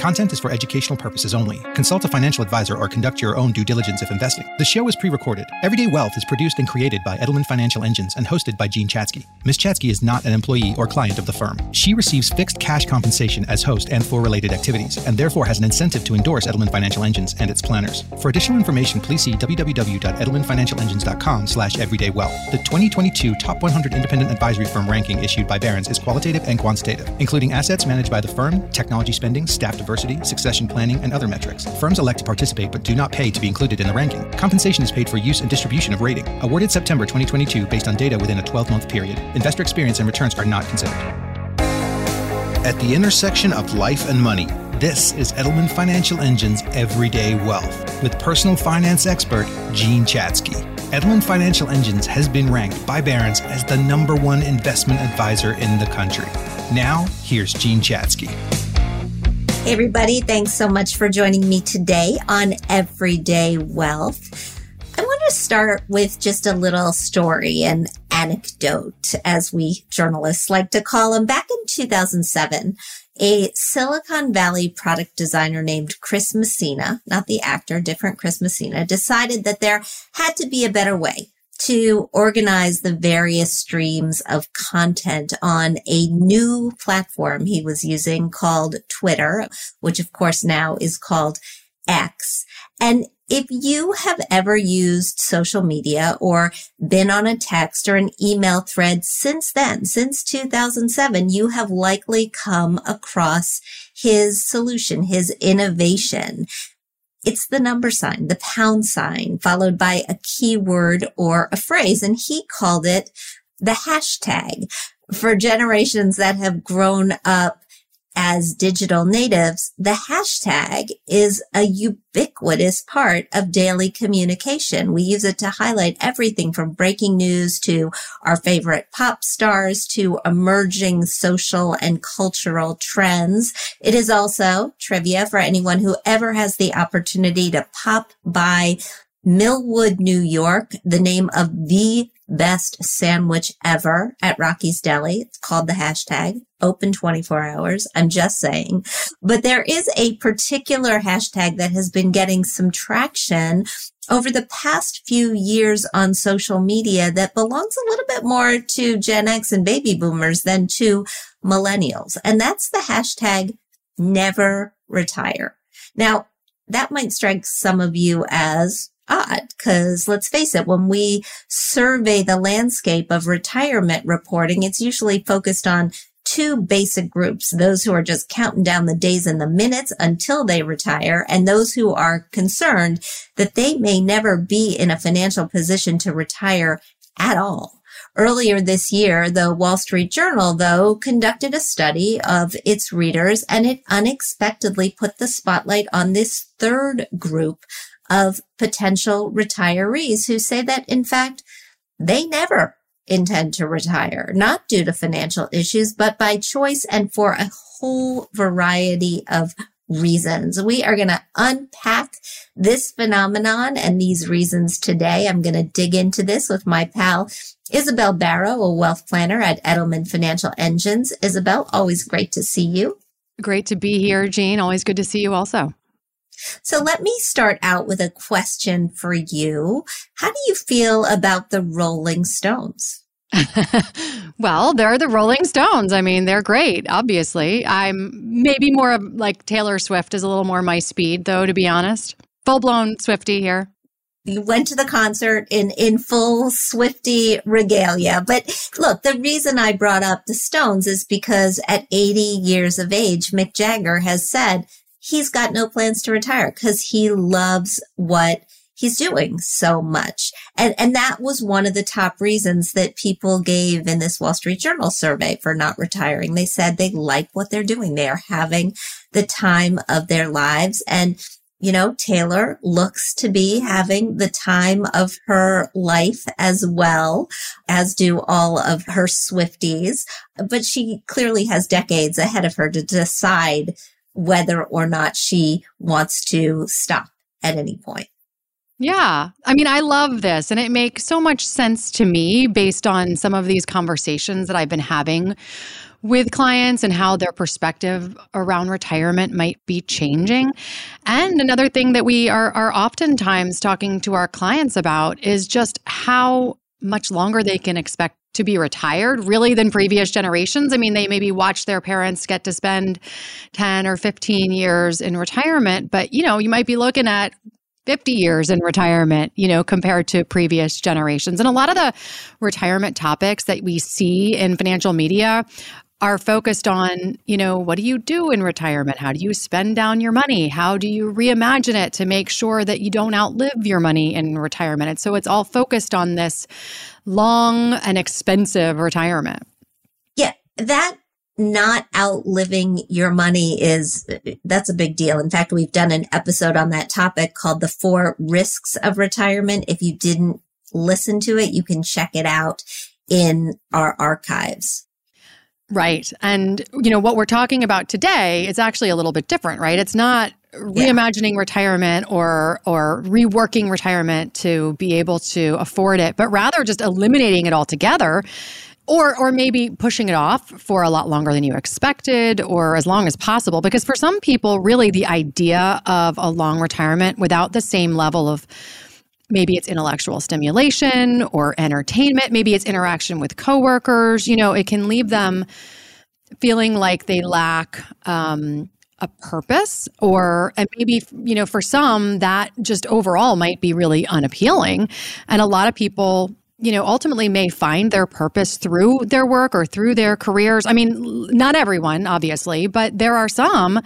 Content is for educational purposes only. Consult a financial advisor or conduct your own due diligence if investing. The show is pre recorded. Everyday Wealth is produced and created by Edelman Financial Engines and hosted by Jean Chatzky. Ms. Chatzky is not an employee or client of the firm. She receives fixed cash compensation as host and for related activities, and therefore has an incentive to endorse Edelman Financial Engines and its planners. For additional information, please see www.edelmanfinancialengines.com slash everydaywealth. The 2022 Top 100 Independent Advisory Firm ranking issued by Barron's is qualitative and quantitative, including assets managed by the firm, technology spending, staff diversity, succession planning, and other metrics. Firms elect to participate but do not pay to be included in the ranking. Compensation is paid for use and distribution of rating. Awarded September 2022 based on data within a 12 month period. Investor experience and returns are not considered. At the intersection of life and money, this is Edelman Financial Engine's Everyday Wealth with personal finance expert Jean Chatzky. Edelman Financial Engines has been ranked by Barron's as the number one investment advisor in the country. Now, here's Jean Chatzky. Hey, everybody. Thanks so much for joining me today on Everyday Wealth. I want to start with just a little story and anecdote, as we journalists like to call them. Back in 2007, a Silicon Valley product designer named Chris Messina, not the actor, different Chris Messina, decided that there had to be a better way to organize the various streams of content on a new platform he was using called Twitter, which of course now is called X. And if you have ever used social media or been on a text or an email thread since then, since 2007, you have likely come across his solution, his innovation. It's the number sign, the pound sign, followed by a keyword or a phrase. And he called it the hashtag for generations that have grown up as digital natives, the hashtag is a ubiquitous part of daily communication. We use it to highlight everything from breaking news to our favorite pop stars to emerging social and cultural trends. It is also trivia for anyone who ever has the opportunity to pop by Millwood, New York, the name of the best sandwich ever at Rocky's Deli. It's called the hashtag open 24 hours. I'm just saying, but there is a particular hashtag that has been getting some traction over the past few years on social media that belongs a little bit more to Gen X and baby boomers than to millennials. And that's the hashtag never retire. Now, that might strike some of you as odd because let's face it, when we survey the landscape of retirement reporting, it's usually focused on two basic groups, those who are just counting down the days and the minutes until they retire and those who are concerned that they may never be in a financial position to retire at all. Earlier this year, the Wall Street Journal, though, conducted a study of its readers and it unexpectedly put the spotlight on this third group of potential retirees who say that, in fact, they never intend to retire, not due to financial issues, but by choice and for a whole variety of reasons. We are going to unpack this phenomenon and these reasons today. I'm going to dig into this with my pal, Isabel Barrow, a wealth planner at Edelman Financial Engines. Isabel, always great to see you. Great to be here, Jean. Always good to see you also. So let me start out with a question for you. How do you feel about the Rolling Stones? well, they're the Rolling Stones. I mean, they're great, obviously. I'm maybe more of like Taylor Swift is a little more my speed, though, to be honest. Full blown Swiftie here. You went to the concert in, in full Swiftie regalia. But look, the reason I brought up the Stones is because at 80 years of age, Mick Jagger has said he's got no plans to retire because he loves what he's doing so much. And, and that was one of the top reasons that people gave in this Wall Street Journal survey for not retiring. They said they like what they're doing. They are having the time of their lives. And, you know, Taylor looks to be having the time of her life as well, as do all of her Swifties. But she clearly has decades ahead of her to decide whether or not she wants to stop at any point. Yeah. I mean, I love this, and it makes so much sense to me based on some of these conversations that I've been having with clients and how their perspective around retirement might be changing. And another thing that we are, are oftentimes talking to our clients about is just how much longer they can expect to be retired really than previous generations. I mean, they maybe watch their parents get to spend 10 or 15 years in retirement, but you know, you might be looking at 50 years in retirement, you know, compared to previous generations. And a lot of the retirement topics that we see in financial media are focused on, you know, what do you do in retirement? How do you spend down your money? How do you reimagine it to make sure that you don't outlive your money in retirement? And so it's all focused on this long and expensive retirement. Yeah, that not outliving your money is that's a big deal. In fact, we've done an episode on that topic called the four risks of retirement. If you didn't listen to it, you can check it out in our archives. Right. And, you know, what we're talking about today is actually a little bit different, right? It's not reimagining yeah. retirement or or reworking retirement to be able to afford it, but rather just eliminating it altogether or or maybe pushing it off for a lot longer than you expected or as long as possible because for some people really the idea of a long retirement without the same level of maybe it's intellectual stimulation or entertainment. Maybe it's interaction with coworkers. You know it can leave them feeling like they lack um, a purpose or and maybe you know for some that just overall might be really unappealing. And a lot of people you know ultimately may find their purpose through their work or through their careers. I mean not everyone obviously but there are some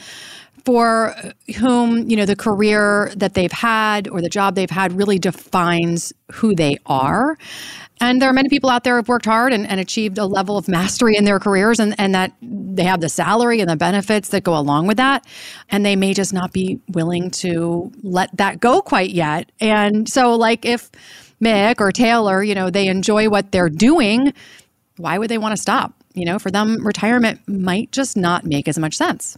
for whom you know the career that they've had or the job they've had really defines who they are. And there are many people out there who've worked hard and, and achieved a level of mastery in their careers and, and that they have the salary and the benefits that go along with that. And they may just not be willing to let that go quite yet. And so like if mick or taylor you know they enjoy what they're doing why would they want to stop? You know for them retirement might just not make as much sense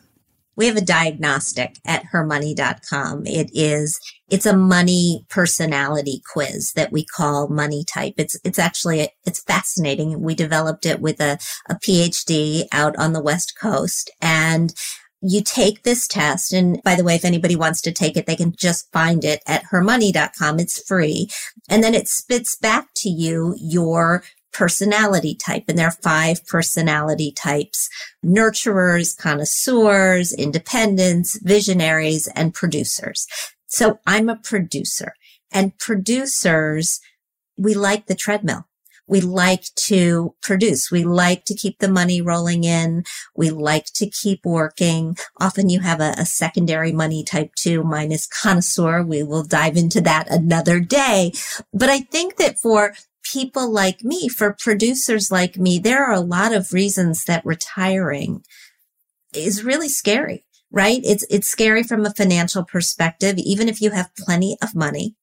we have a diagnostic at hermoney.com. It is, it's a money personality quiz that we call money type. It's, it's actually, it's fascinating. We developed it with a, a PhD out on the West Coast and you take this test. And by the way, if anybody wants to take it, they can just find it at hermoney.com. It's free. And then it spits back to you your personality type. And there are five personality types, nurturers, connoisseurs, independents, visionaries, and producers. So I'm a producer and producers, we like the treadmill. We like to produce. We like to keep the money rolling in. We like to keep working. Often you have a, a secondary money type two minus connoisseur. We will dive into that another day. But I think that for people like me, for producers like me, there are a lot of reasons that retiring is really scary, right? It's, it's scary from a financial perspective, even if you have plenty of money.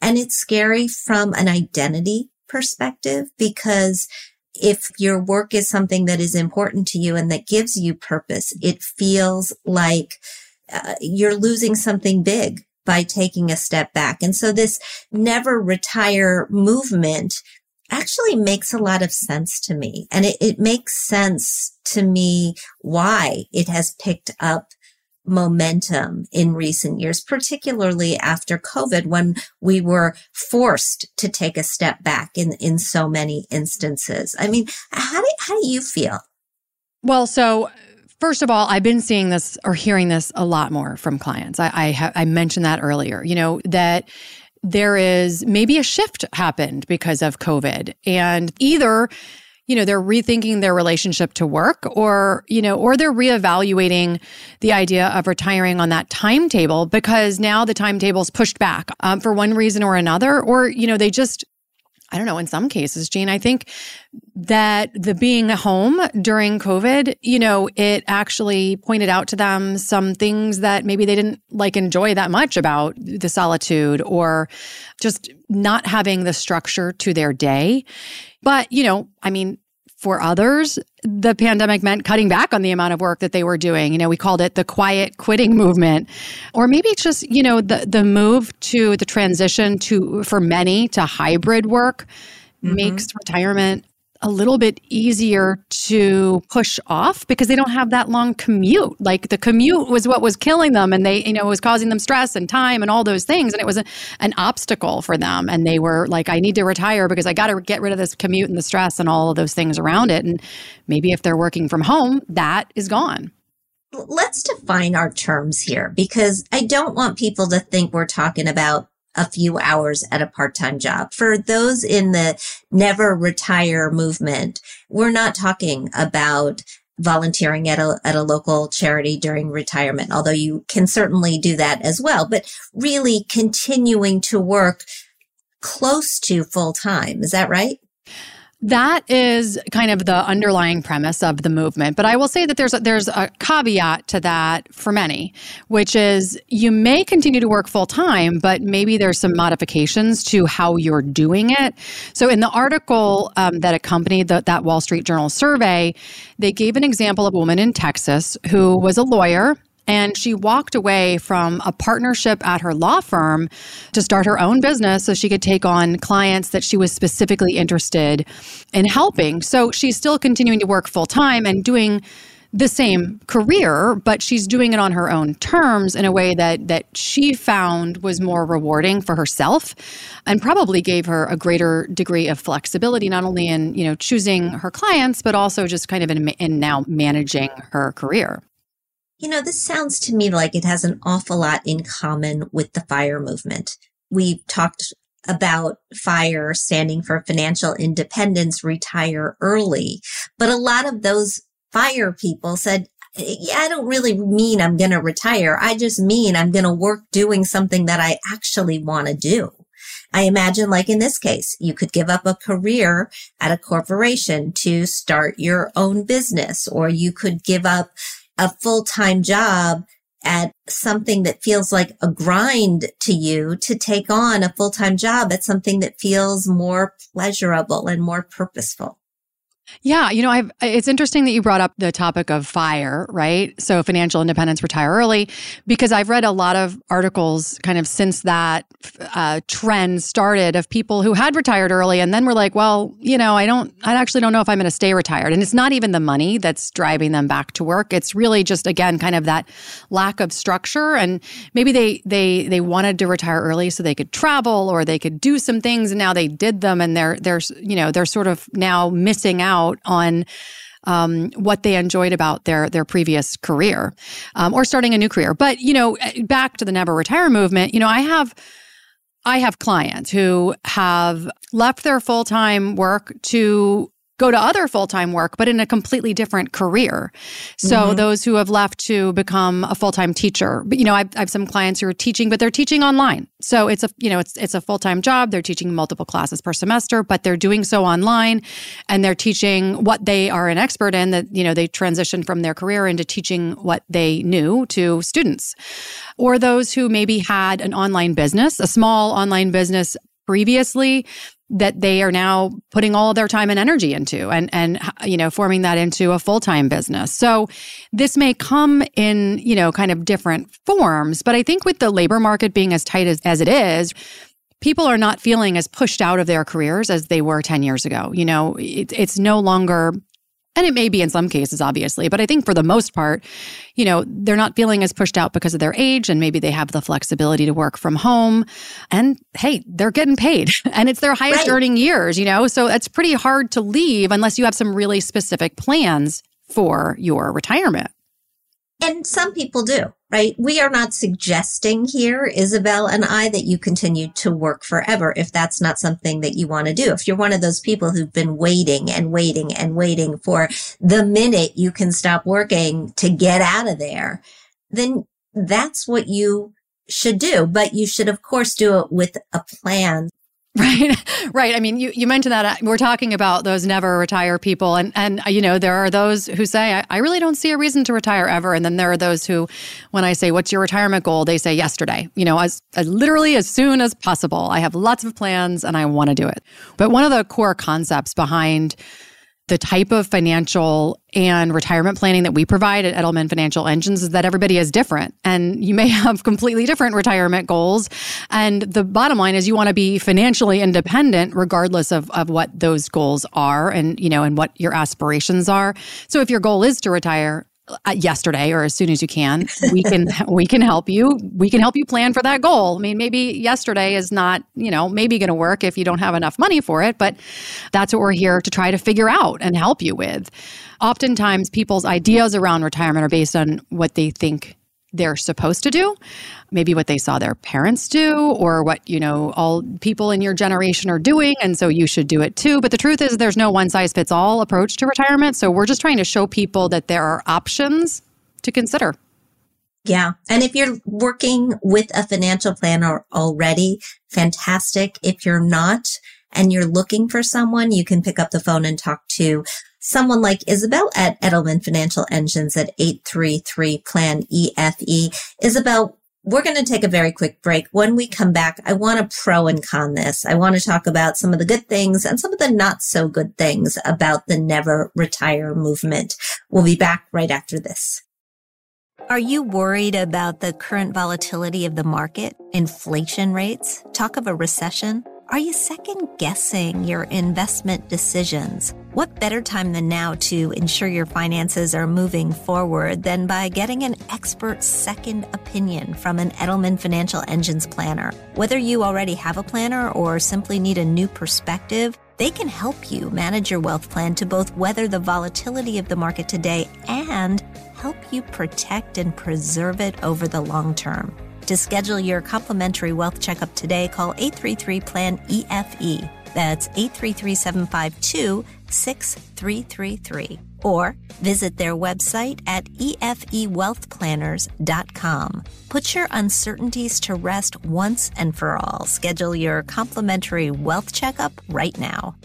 And it's scary from an identity perspective because if your work is something that is important to you and that gives you purpose, it feels like uh, you're losing something big by taking a step back. And so this never retire movement actually makes a lot of sense to me. And it, it makes sense to me why it has picked up momentum in recent years, particularly after COVID, when we were forced to take a step back in, in so many instances. I mean, how do, how do you feel? Well, so First of all, I've been seeing this or hearing this a lot more from clients. I I, ha- I mentioned that earlier. You know that there is maybe a shift happened because of COVID, and either you know they're rethinking their relationship to work or you know or they're reevaluating the idea of retiring on that timetable because now the timetable is pushed back um, for one reason or another or you know they just I don't know, in some cases, Jean, I think that the being at home during COVID, you know, it actually pointed out to them some things that maybe they didn't like enjoy that much about the solitude or just not having the structure to their day. But, you know, I mean, for others, the pandemic meant cutting back on the amount of work that they were doing. You know, we called it the quiet quitting movement. Or maybe it's just, you know, the the move to the transition to for many to hybrid work mm-hmm. makes retirement a little bit easier to push off because they don't have that long commute. Like the commute was what was killing them and they, you know, was causing them stress and time and all those things. And it was a, an obstacle for them. And they were like, I need to retire because I got to get rid of this commute and the stress and all of those things around it. And maybe if they're working from home, that is gone. Let's define our terms here because I don't want people to think we're talking about a few hours at a part-time job. For those in the never retire movement, we're not talking about volunteering at a, at a local charity during retirement, although you can certainly do that as well, but really continuing to work close to full time. Is that right? That is kind of the underlying premise of the movement. But I will say that there's a, there's a caveat to that for many, which is you may continue to work full time, but maybe there's some modifications to how you're doing it. So in the article um, that accompanied the, that Wall Street Journal survey, they gave an example of a woman in Texas who was a lawyer and she walked away from a partnership at her law firm to start her own business so she could take on clients that she was specifically interested in helping. So she's still continuing to work full time and doing the same career, but she's doing it on her own terms in a way that that she found was more rewarding for herself and probably gave her a greater degree of flexibility not only in, you know, choosing her clients but also just kind of in, in now managing her career. You know, this sounds to me like it has an awful lot in common with the FIRE movement. We've talked about FIRE standing for financial independence, retire early. But a lot of those FIRE people said, yeah, I don't really mean I'm going to retire. I just mean I'm going to work doing something that I actually want to do. I imagine like in this case, you could give up a career at a corporation to start your own business, or you could give up a full-time job at something that feels like a grind to you to take on a full-time job at something that feels more pleasurable and more purposeful. Yeah, you know, I've, it's interesting that you brought up the topic of fire, right? So financial independence, retire early, because I've read a lot of articles kind of since that uh, trend started of people who had retired early and then were like, well, you know, I don't, I actually don't know if I'm going to stay retired. And it's not even the money that's driving them back to work. It's really just again kind of that lack of structure, and maybe they they they wanted to retire early so they could travel or they could do some things, and now they did them, and they're they're you know they're sort of now missing out out on um, what they enjoyed about their their previous career um, or starting a new career. But you know, back to the never retire movement. You know, I have. I have clients who have left their full time work to go to other full time work, but in a completely different career. So mm-hmm. those who have left to become a full time teacher, but you know, I've, I have some clients who are teaching, but they're teaching online. So it's a you know it's it's a full time job. They're teaching multiple classes per semester, but they're doing so online, and they're teaching what they are an expert in. That you know they transition from their career into teaching what they knew to students, or those who maybe had an online business, a small online business previously that they are now putting all their time and energy into and and you know forming that into a full-time business. So this may come in, you know, kind of different forms, but I think with the labor market being as tight as, as it is, people are not feeling as pushed out of their careers as they were 10 years ago. You know, it, it's no longer and it may be in some cases, obviously, but I think for the most part, you know, they're not feeling as pushed out because of their age and maybe they have the flexibility to work from home. And hey, they're getting paid and it's their highest right. earning years, you know? So it's pretty hard to leave unless you have some really specific plans for your retirement. And some people do, right? We are not suggesting here, Isabel and I, that you continue to work forever if that's not something that you want to do. If you're one of those people who've been waiting and waiting and waiting for the minute you can stop working to get out of there, then that's what you should do. But you should, of course, do it with a plan Right, right. I mean, you, you mentioned that uh, we're talking about those never retire people, and and uh, you know there are those who say I, I, really don't see a reason to retire ever, and then there are those who, when I say what's your retirement goal, they say yesterday. You know, as, as literally as soon as possible. I have lots of plans and I want to do it. But one of the core concepts behind the type of financial and retirement planning that we provide at Edelman Financial Engines is that everybody is different and you may have completely different retirement goals. And the bottom line is you want to be financially independent regardless of, of what those goals are and, you know, and what your aspirations are. So if your goal is to retire, Uh, yesterday or as soon as you can we can we can help you. We can help you plan for that goal. I mean maybe yesterday is not you know maybe going to work if you don't have enough money for it but that's what we're here to try to figure out and help you with. Oftentimes people's ideas around retirement are based on what they think they're supposed to do maybe what they saw their parents do or what you know all people in your generation are doing and so you should do it too but the truth is there's no one size fits all approach to retirement so we're just trying to show people that there are options to consider yeah. And if you're working with a financial planner already, fantastic. If you're not and you're looking for someone, you can pick up the phone and talk to someone like Isabel at Edelman Financial Engines at 833 Plan EFE. Isabel, we're going to take a very quick break. When we come back, I want to pro and con this. I want to talk about some of the good things and some of the not so good things about the never retire movement. We'll be back right after this. Are you worried about the current volatility of the market, inflation rates, talk of a recession? Are you second guessing your investment decisions? What better time than now to ensure your finances are moving forward than by getting an expert second opinion from an Edelman Financial Engines planner? Whether you already have a planner or simply need a new perspective, they can help you manage your wealth plan to both weather the volatility of the market today and help you protect and preserve it over the long term. To schedule your complimentary wealth checkup today, call 833 PLAN EFE. That's 833 752 6333. Or visit their website at efewealthplanners.com. Put your uncertainties to rest once and for all. Schedule your complimentary wealth checkup right now.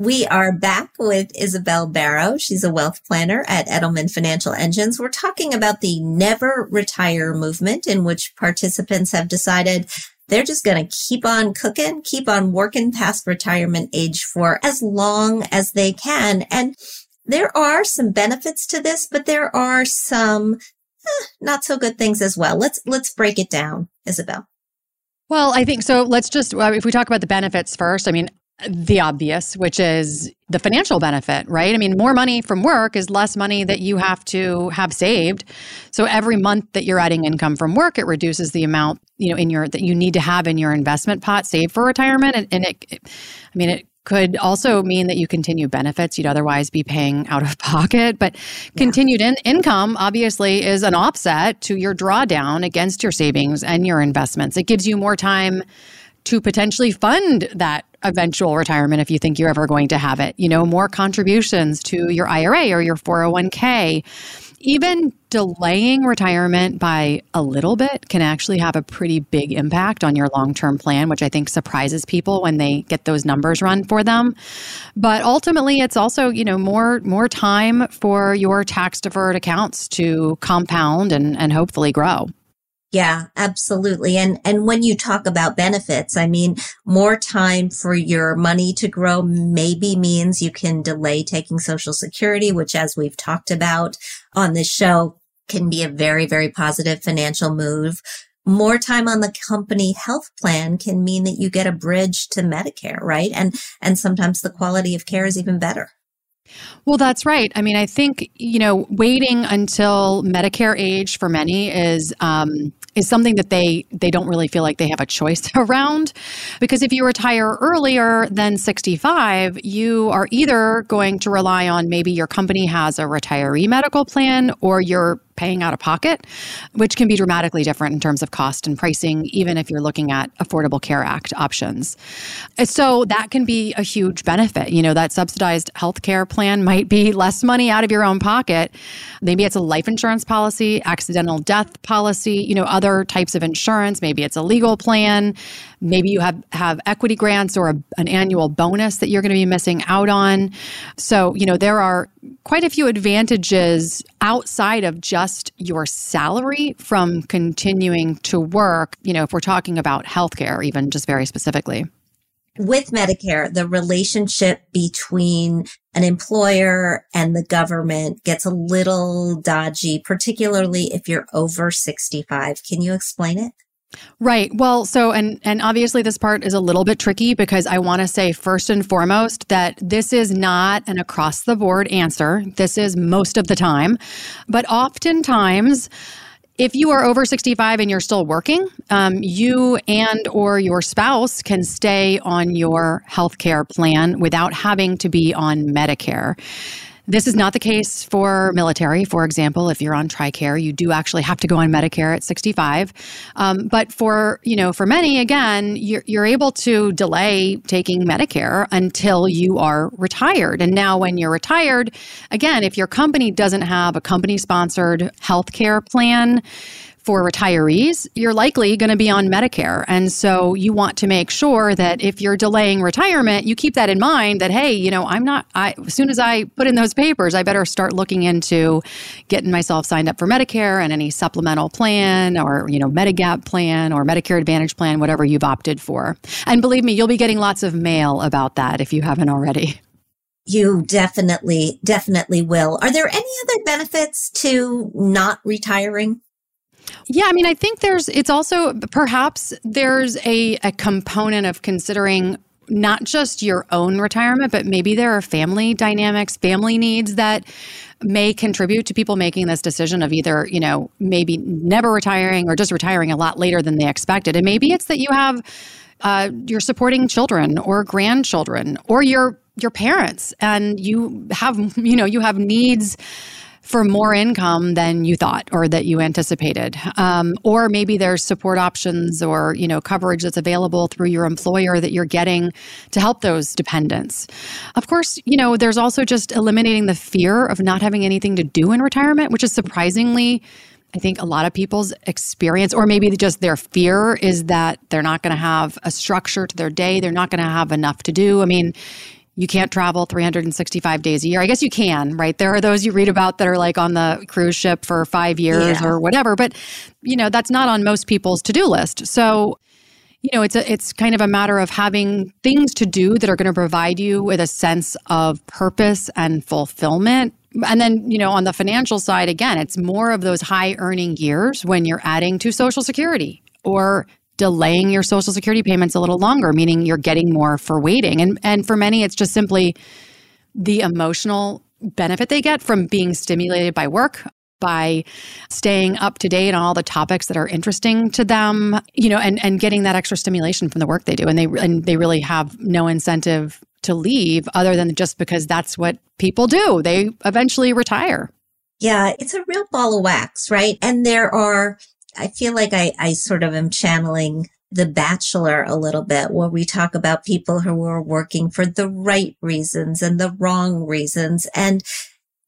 We are back with Isabel Barrow. She's a wealth planner at Edelman Financial Engines. We're talking about the never retire movement in which participants have decided they're just going to keep on cooking, keep on working past retirement age for as long as they can. And there are some benefits to this, but there are some eh, not so good things as well. Let's, let's break it down, Isabel. Well, I think so. Let's just, if we talk about the benefits first, I mean, the obvious, which is the financial benefit, right? I mean, more money from work is less money that you have to have saved. So every month that you're adding income from work, it reduces the amount, you know, in your that you need to have in your investment pot saved for retirement. And, and it, it, I mean, it could also mean that you continue benefits you'd otherwise be paying out of pocket. But continued in- income obviously is an offset to your drawdown against your savings and your investments. It gives you more time to potentially fund that eventual retirement if you think you're ever going to have it. You know, more contributions to your IRA or your 401k. Even delaying retirement by a little bit can actually have a pretty big impact on your long term plan, which I think surprises people when they get those numbers run for them. But ultimately, it's also, you know, more, more time for your tax deferred accounts to compound and, and hopefully grow. Yeah, absolutely. And, and when you talk about benefits, I mean, more time for your money to grow maybe means you can delay taking social security, which as we've talked about on this show can be a very, very positive financial move. More time on the company health plan can mean that you get a bridge to Medicare, right? And, and sometimes the quality of care is even better. Well, that's right. I mean, I think, you know, waiting until Medicare age for many is um, is something that they they don't really feel like they have a choice around because if you retire earlier than 65 you are either going to rely on maybe your company has a retiree medical plan or you're paying out of pocket, which can be dramatically different in terms of cost and pricing, even if you're looking at Affordable Care Act options. So that can be a huge benefit. You know, that subsidized healthcare plan might be less money out of your own pocket. Maybe it's a life insurance policy, accidental death policy, you know, other types of insurance. Maybe it's a legal plan. Maybe you have, have equity grants or a, an annual bonus that you're going to be missing out on. So, you know, there are quite a few advantages outside of just your salary from continuing to work, you know, if we're talking about healthcare, even just very specifically. with Medicare, the relationship between an employer and the government gets a little dodgy, particularly if you're over 65. Can you explain it? Right. Well, so and and obviously this part is a little bit tricky because I want to say first and foremost that this is not an across the board answer. This is most of the time. But oftentimes if you are over 65 and you're still working, um, you and or your spouse can stay on your health care plan without having to be on Medicare. This is not the case for military. For example, if you're on TRICARE, you do actually have to go on Medicare at 65. Um, but for you know, for many, again, you're, you're able to delay taking Medicare until you are retired. And now, when you're retired, again, if your company doesn't have a company-sponsored health care plan, for retirees, you're likely going to be on Medicare. And so you want to make sure that if you're delaying retirement, you keep that in mind that, hey, you know, I'm not, I, as soon as I put in those papers, I better start looking into getting myself signed up for Medicare and any supplemental plan or, you know, Medigap plan or Medicare Advantage plan, whatever you've opted for. And believe me, you'll be getting lots of mail about that if you haven't already. You definitely, definitely will. Are there any other benefits to not retiring? Yeah, I mean, I think there's, it's also perhaps there's a, a component of considering not just your own retirement, but maybe there are family dynamics, family needs that may contribute to people making this decision of either, you know, maybe never retiring or just retiring a lot later than they expected. And maybe it's that you have, uh, you're supporting children or grandchildren or your your parents and you have you know you have needs for more income than you thought or that you anticipated. Um, or maybe there's support options or, you know, coverage that's available through your employer that you're getting to help those dependents. Of course, you know, there's also just eliminating the fear of not having anything to do in retirement, which is surprisingly I think a lot of people's experience, or maybe just their fear, is that they're not going to have a structure to their day. They're not going to have enough to do. I mean, you can't travel 365 days a year. I guess you can, right? There are those you read about that are like on the cruise ship for five years yeah. or whatever, but you know, that's not on most people's to-do list. So, you know, it's a, it's kind of a matter of having things to do that are going to provide you with a sense of purpose and fulfillment. And then, you know, on the financial side, again, it's more of those high earning years when you're adding to Social Security or delaying your social security payments a little longer, meaning you're getting more for waiting. And and for many it's just simply the emotional benefit they get from being stimulated by work by staying up to date on all the topics that are interesting to them you know and and getting that extra stimulation from the work they do. And they and they really have no incentive to leave other than just because that's what people do. They eventually retire. Yeah it's a real ball of wax right? And there are I feel like I, I sort of am channeling the bachelor a little bit where we talk about people who are working for the right reasons and the wrong reasons. And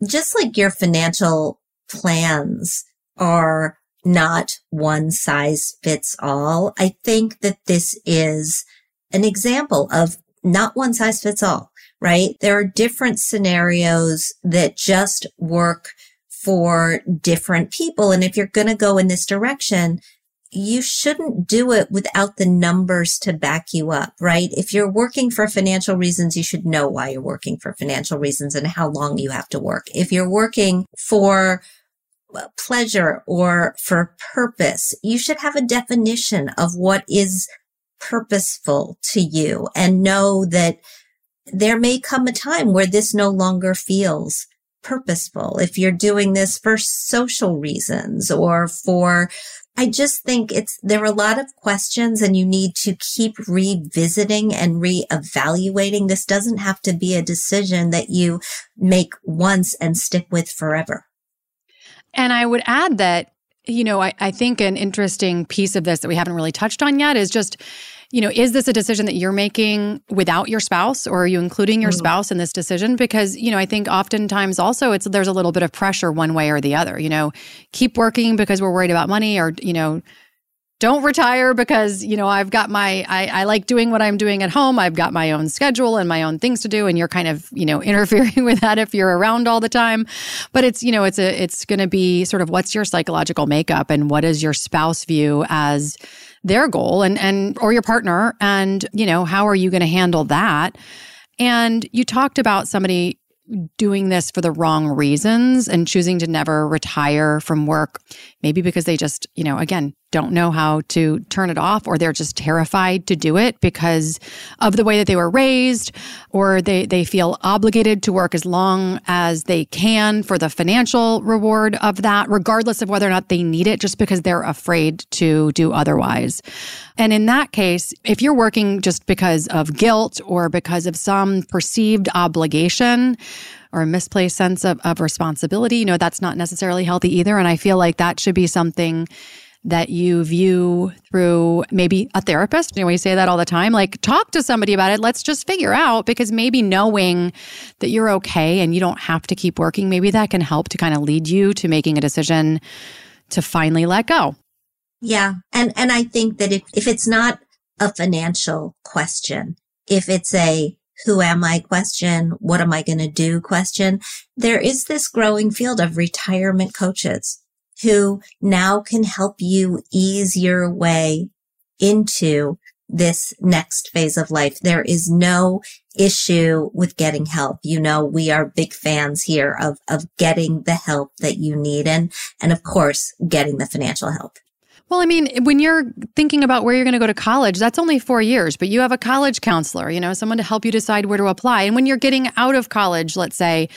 just like your financial plans are not one size fits all, I think that this is an example of not one size fits all, right? There are different scenarios that just work for different people. And if you're going to go in this direction, you shouldn't do it without the numbers to back you up, right? If you're working for financial reasons, you should know why you're working for financial reasons and how long you have to work. If you're working for uh, pleasure or for purpose, you should have a definition of what is purposeful to you and know that there may come a time where this no longer feels purposeful, if you're doing this for social reasons or for, I just think it's, there are a lot of questions and you need to keep revisiting and reevaluating. This doesn't have to be a decision that you make once and stick with forever. And I would add that, you know, I, I think an interesting piece of this that we haven't really touched on yet is just, you know, is this a decision that you're making without your spouse or are you including your mm-hmm. spouse in this decision? Because, you know, I think oftentimes also it's there's a little bit of pressure one way or the other, you know, keep working because we're worried about money or, you know, don't retire because you know i've got my I, I, like doing what i'm doing at home i've got my own schedule and my own things to do and you're kind of you know interfering with that if you're around all the time but it's you know it's a it's going to be sort of what's your psychological makeup and what is your spouse view as their goal and and or your partner and you know how are you going to handle that? And you talked about somebody doing this for the wrong reasons and choosing to never retire from work, maybe because they just, you know, again, don't know how to turn it off or they're just terrified to do it because of the way that they were raised or they, they feel obligated to work as long as they can for the financial reward of that, regardless of whether or not they need it, just because they're afraid to do otherwise. And in that case, if you're working just because of guilt or because of some perceived obligation, or a misplaced sense of, of responsibility, you know, that's not necessarily healthy either. And I feel like that should be something that you view through maybe a therapist. You know, we say that all the time. Like, talk to somebody about it. Let's just figure out because maybe knowing that you're okay and you don't have to keep working, maybe that can help to kind of lead you to making a decision to finally let go. Yeah. And and I think that if, if it's not a financial question, if it's a who am I question, what am I going to do question, there is this growing field of retirement coaches who now can help you ease your way into this next phase of life. There is no issue with getting help. You know, we are big fans here of, of getting the help that you need and, and of course, getting the financial help. Well, I mean, when you're thinking about where you're going to go to college, that's only four years, but you have a college counselor, you know, someone to help you decide where to apply. And when you're getting out of college, let's say,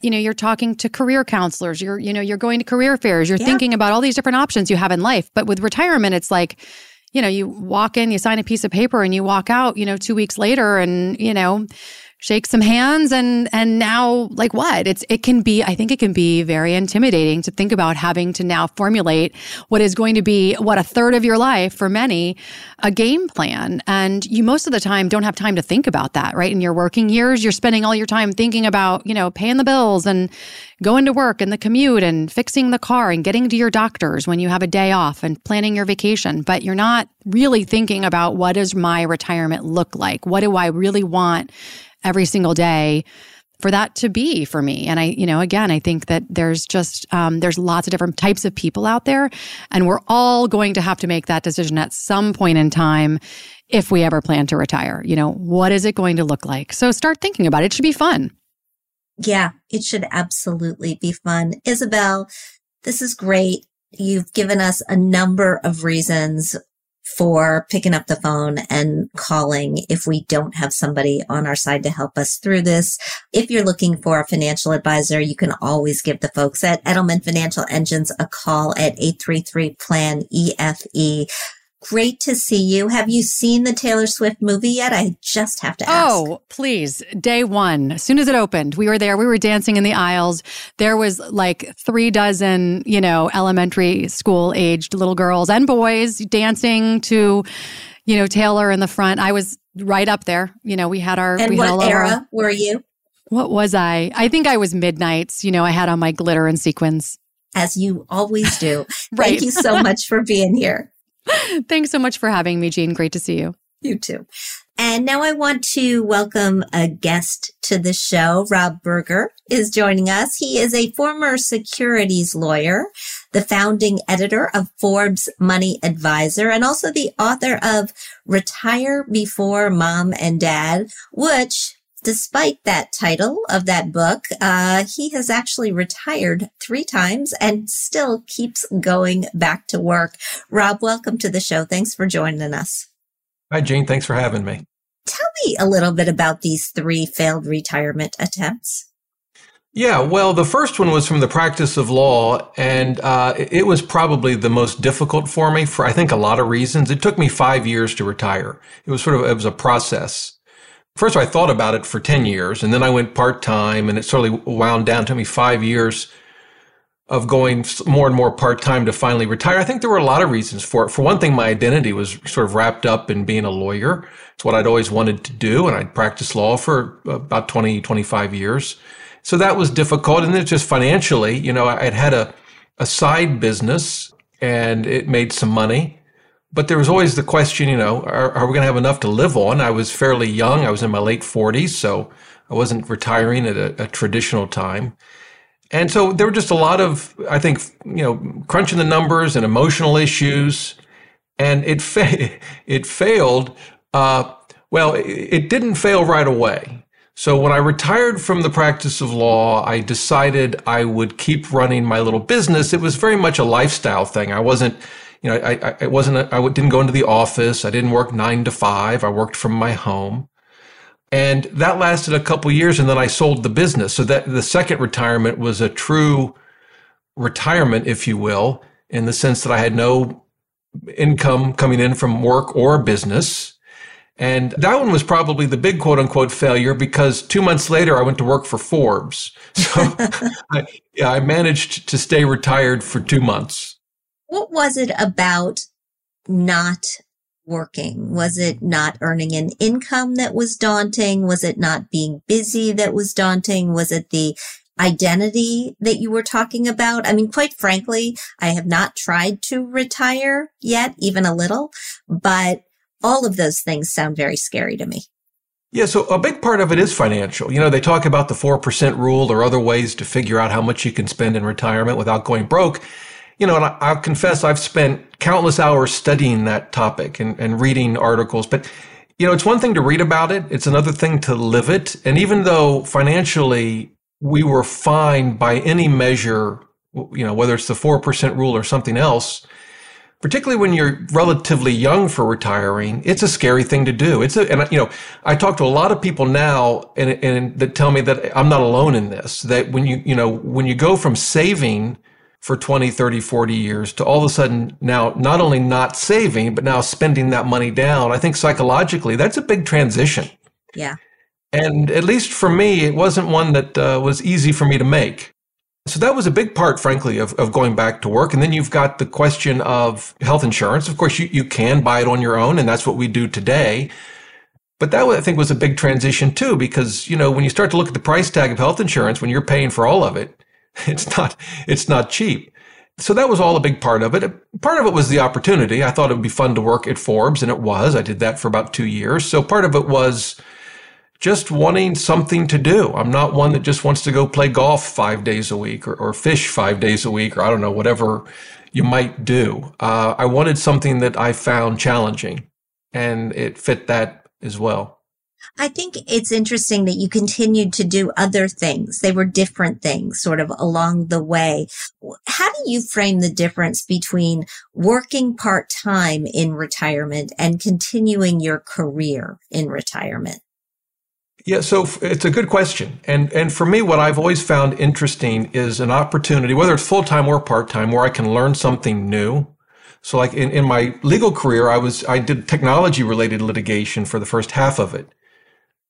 you know, you're talking to career counselors, you're, you know, you're going to career fairs, you're yeah. thinking about all these different options you have in life. But with retirement, it's like, you know, you walk in, you sign a piece of paper and you walk out, you know, two weeks later and, you know, shake some hands and and now like what? It's it can be i think it can be very intimidating to think about having to now formulate what is going to be what a third of your life for many a game plan. And you most of the time don't have time to think about that right? In your working years you're spending all your time thinking about you know paying the bills and going to work and the commute and fixing the car and getting to your doctors when you have a day off and planning your vacation. But you're not really thinking about what does my retirement look like? What do i really want every single day for that to be for me. And I, you know, again, I think that there's just, um, there's lots of different types of people out there. And we're all going to have to make that decision at some point in time if we ever plan to retire. You know, what is it going to look like? So start thinking about it. It should be fun. Yeah, it should absolutely be fun. Isabel, this is great. You've given us a number of reasons for picking up the phone and calling if we don't have somebody on our side to help us through this. If you're looking for a financial advisor, you can always give the folks at Edelman Financial Engines a call at 833 plan EFE. Great to see you. Have you seen the Taylor Swift movie yet? I just have to ask. Oh, please. Day one, as soon as it opened, we were there. We were dancing in the aisles. There was like three dozen, you know, elementary school aged little girls and boys dancing to, you know, Taylor in the front. I was right up there. You know, we had our. And we what era our, were you? What was I? I think I was midnights. You know, I had on my glitter and sequins. As you always do. right. Thank you so much for being here. Thanks so much for having me, Jean. Great to see you. You too. And now I want to welcome a guest to the show. Rob Berger is joining us. He is a former securities lawyer, the founding editor of Forbes Money Advisor, and also the author of Retire Before Mom and Dad, which despite that title of that book, uh, he has actually retired three times and still keeps going back to work. Rob, welcome to the show. Thanks for joining us. Hi, Jane. Thanks for having me. Tell me a little bit about these three failed retirement attempts. Yeah, well, the first one was from the practice of law, and uh, it was probably the most difficult for me for I think a lot of reasons. It took me five years to retire. It was sort of it was a process. First, I thought about it for 10 years and then I went part time and it sort of wound down to me five years of going more and more part time to finally retire. I think there were a lot of reasons for it. For one thing, my identity was sort of wrapped up in being a lawyer. It's what I'd always wanted to do. And I'd practiced law for about 20, 25 years. So that was difficult. And then just financially, you know, I'd had a, a side business and it made some money but there was always the question, you know, are, are we going to have enough to live on? I was fairly young. I was in my late 40s, so I wasn't retiring at a, a traditional time. And so there were just a lot of, I think, you know, crunching the numbers and emotional issues. and it fa- it failed. Uh, well, it, it didn't fail right away. So when I retired from the practice of law, I decided I would keep running my little business. It was very much a lifestyle thing. I wasn't, you know, I, I, it wasn't, I didn't go into the office. I didn't work nine to five. I worked from my home. And that lasted a couple years and then I sold the business. So that the second retirement was a true retirement, if you will, in the sense that I had no income coming in from work or business. And that one was probably the big quote unquote failure because two months later I went to work for Forbes. So I, I managed to stay retired for two months. What was it about not working? Was it not earning an income that was daunting? Was it not being busy that was daunting? Was it the identity that you were talking about? I mean, quite frankly, I have not tried to retire yet, even a little, but all of those things sound very scary to me. Yeah, so a big part of it is financial. You know, they talk about the 4% rule or other ways to figure out how much you can spend in retirement without going broke. You know, and I, will confess I've spent countless hours studying that topic and, and reading articles, but you know, it's one thing to read about it. It's another thing to live it. And even though financially we were fine by any measure, you know, whether it's the 4% rule or something else, particularly when you're relatively young for retiring, it's a scary thing to do. It's a, and you know, I talk to a lot of people now and, and that tell me that I'm not alone in this, that when you, you know, when you go from saving for 20, 30, 40 years to all of a sudden now not only not saving, but now spending that money down, I think psychologically that's a big transition. Yeah. And at least for me, it wasn't one that uh, was easy for me to make. So that was a big part, frankly, of, of going back to work. And then you've got the question of health insurance. Of course, you, you can buy it on your own, and that's what we do today. But that, I think, was a big transition too, because, you know, when you start to look at the price tag of health insurance, when you're paying for all of it, it's not, it's not cheap. So that was all a big part of it. Part of it was the opportunity. I thought it would be fun to work at Forbes, and it was. I did that for about two years. So part of it was, just wanting something to do. I'm not one that just wants to go play golf five days a week or, or fish five days a week or I don't know, whatever you might do. Uh, I wanted something that I found challenging and it fit that as well. I think it's interesting that you continued to do other things. They were different things sort of along the way. How do you frame the difference between working part time in retirement and continuing your career in retirement? Yeah, so it's a good question. And and for me what I've always found interesting is an opportunity whether it's full-time or part-time where I can learn something new. So like in, in my legal career I was I did technology related litigation for the first half of it.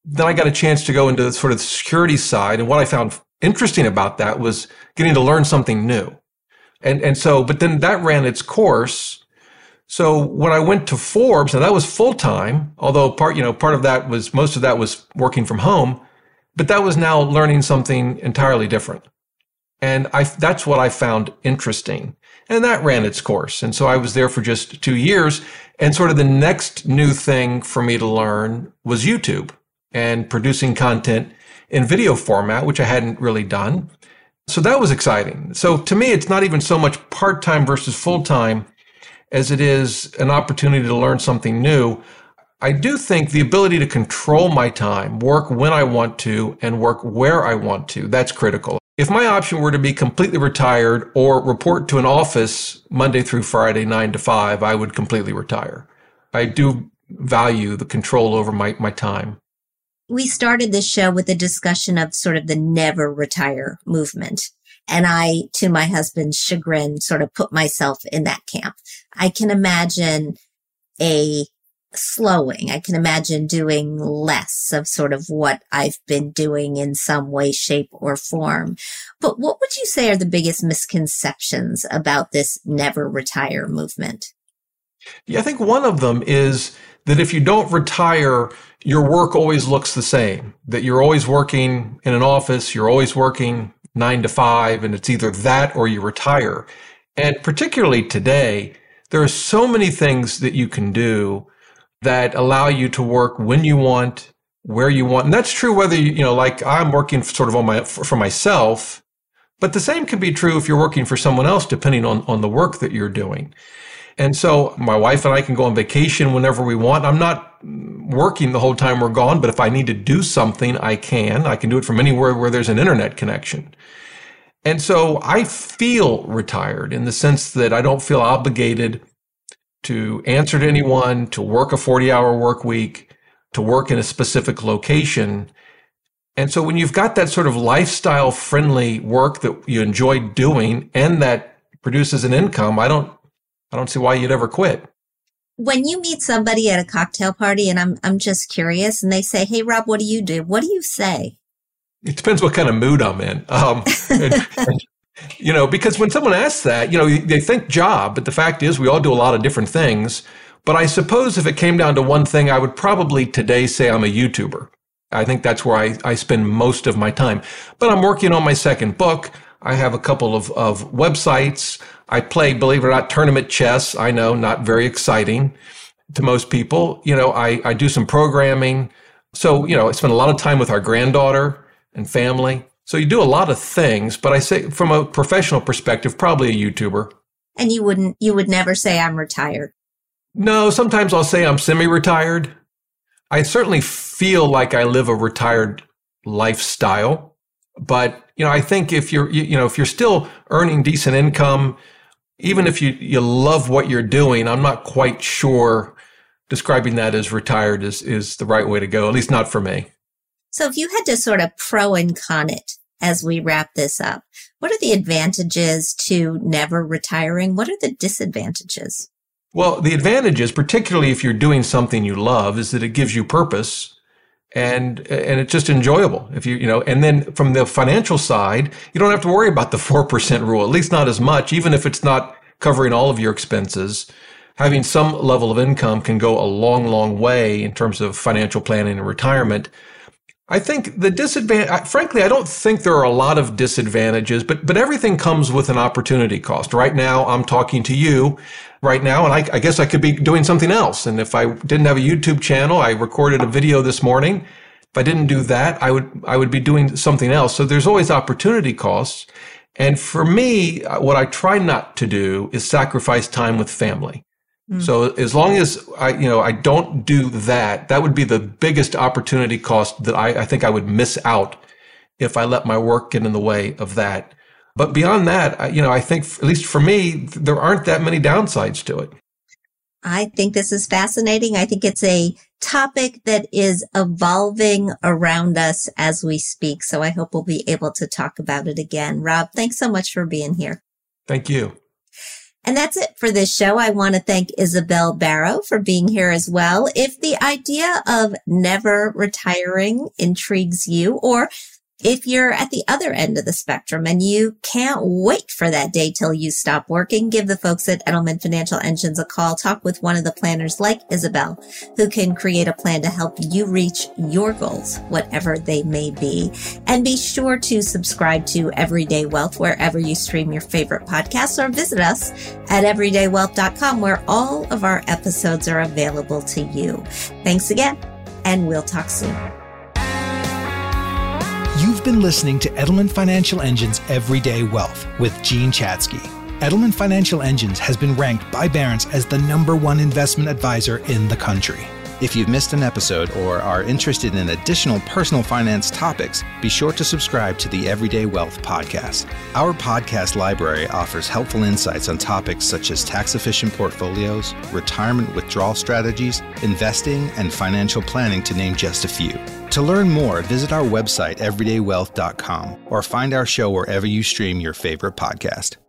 Then I got a chance to go into sort of the security side and what I found interesting about that was getting to learn something new. And and so but then that ran its course so when I went to Forbes, now that was full time, although part, you know, part of that was, most of that was working from home, but that was now learning something entirely different. And I, that's what I found interesting. And that ran its course. And so I was there for just two years. And sort of the next new thing for me to learn was YouTube and producing content in video format, which I hadn't really done. So that was exciting. So to me, it's not even so much part time versus full time as it is an opportunity to learn something new, I do think the ability to control my time, work when I want to, and work where I want to, that's critical. If my option were to be completely retired or report to an office Monday through Friday, nine to five, I would completely retire. I do value the control over my, my time. We started this show with a discussion of sort of the never retire movement. And I, to my husband's chagrin, sort of put myself in that camp. I can imagine a slowing. I can imagine doing less of sort of what I've been doing in some way, shape, or form. But what would you say are the biggest misconceptions about this never retire movement? Yeah, I think one of them is that if you don't retire, your work always looks the same, that you're always working in an office, you're always working nine to five, and it's either that or you retire. And particularly today, there are so many things that you can do that allow you to work when you want, where you want. And that's true whether you, you know, like I'm working sort of on my, for myself, but the same can be true if you're working for someone else, depending on, on the work that you're doing. And so my wife and I can go on vacation whenever we want. I'm not working the whole time we're gone, but if I need to do something, I can. I can do it from anywhere where there's an internet connection. And so I feel retired in the sense that I don't feel obligated to answer to anyone, to work a 40 hour work week, to work in a specific location. And so when you've got that sort of lifestyle friendly work that you enjoy doing and that produces an income, I don't I don't see why you'd ever quit. When you meet somebody at a cocktail party and I'm I'm just curious and they say, "Hey Rob, what do you do?" What do you say? It depends what kind of mood I'm in. Um, and, and, you know, because when someone asks that, you know, they think job, but the fact is we all do a lot of different things. But I suppose if it came down to one thing, I would probably today say I'm a YouTuber. I think that's where I, I spend most of my time. But I'm working on my second book. I have a couple of, of websites. I play, believe it or not, tournament chess. I know, not very exciting to most people. You know, I, I do some programming. So, you know, I spend a lot of time with our granddaughter and family. So you do a lot of things, but I say from a professional perspective, probably a YouTuber. And you wouldn't, you would never say I'm retired. No, sometimes I'll say I'm semi retired. I certainly feel like I live a retired lifestyle, but you know, I think if you're, you, you know, if you're still earning decent income, even if you, you love what you're doing, I'm not quite sure describing that as retired is, is the right way to go, at least not for me. So if you had to sort of pro and con it as we wrap this up, what are the advantages to never retiring? What are the disadvantages? Well, the advantages, particularly if you're doing something you love, is that it gives you purpose and and it's just enjoyable if you you know and then from the financial side you don't have to worry about the 4% rule at least not as much even if it's not covering all of your expenses having some level of income can go a long long way in terms of financial planning and retirement I think the disadvantage, frankly, I don't think there are a lot of disadvantages, but, but everything comes with an opportunity cost. Right now, I'm talking to you right now, and I, I guess I could be doing something else. And if I didn't have a YouTube channel, I recorded a video this morning. If I didn't do that, I would, I would be doing something else. So there's always opportunity costs. And for me, what I try not to do is sacrifice time with family. Mm. So as long as I, you know, I don't do that, that would be the biggest opportunity cost that I, I think I would miss out if I let my work get in the way of that. But beyond that, I, you know, I think at least for me, there aren't that many downsides to it. I think this is fascinating. I think it's a topic that is evolving around us as we speak. So I hope we'll be able to talk about it again. Rob, thanks so much for being here. Thank you. And that's it for this show. I want to thank Isabel Barrow for being here as well. If the idea of never retiring intrigues you or if you're at the other end of the spectrum and you can't wait for that day till you stop working, give the folks at Edelman Financial Engines a call. Talk with one of the planners like Isabel, who can create a plan to help you reach your goals, whatever they may be. And be sure to subscribe to Everyday Wealth wherever you stream your favorite podcasts or visit us at everydaywealth.com where all of our episodes are available to you. Thanks again, and we'll talk soon. You've been listening to Edelman Financial Engine's Everyday Wealth with Jean Chatzky. Edelman Financial Engines has been ranked by Barron's as the number one investment advisor in the country. If you've missed an episode or are interested in additional personal finance topics, be sure to subscribe to the Everyday Wealth podcast. Our podcast library offers helpful insights on topics such as tax efficient portfolios, retirement withdrawal strategies, investing, and financial planning, to name just a few. To learn more, visit our website, everydaywealth.com, or find our show wherever you stream your favorite podcast.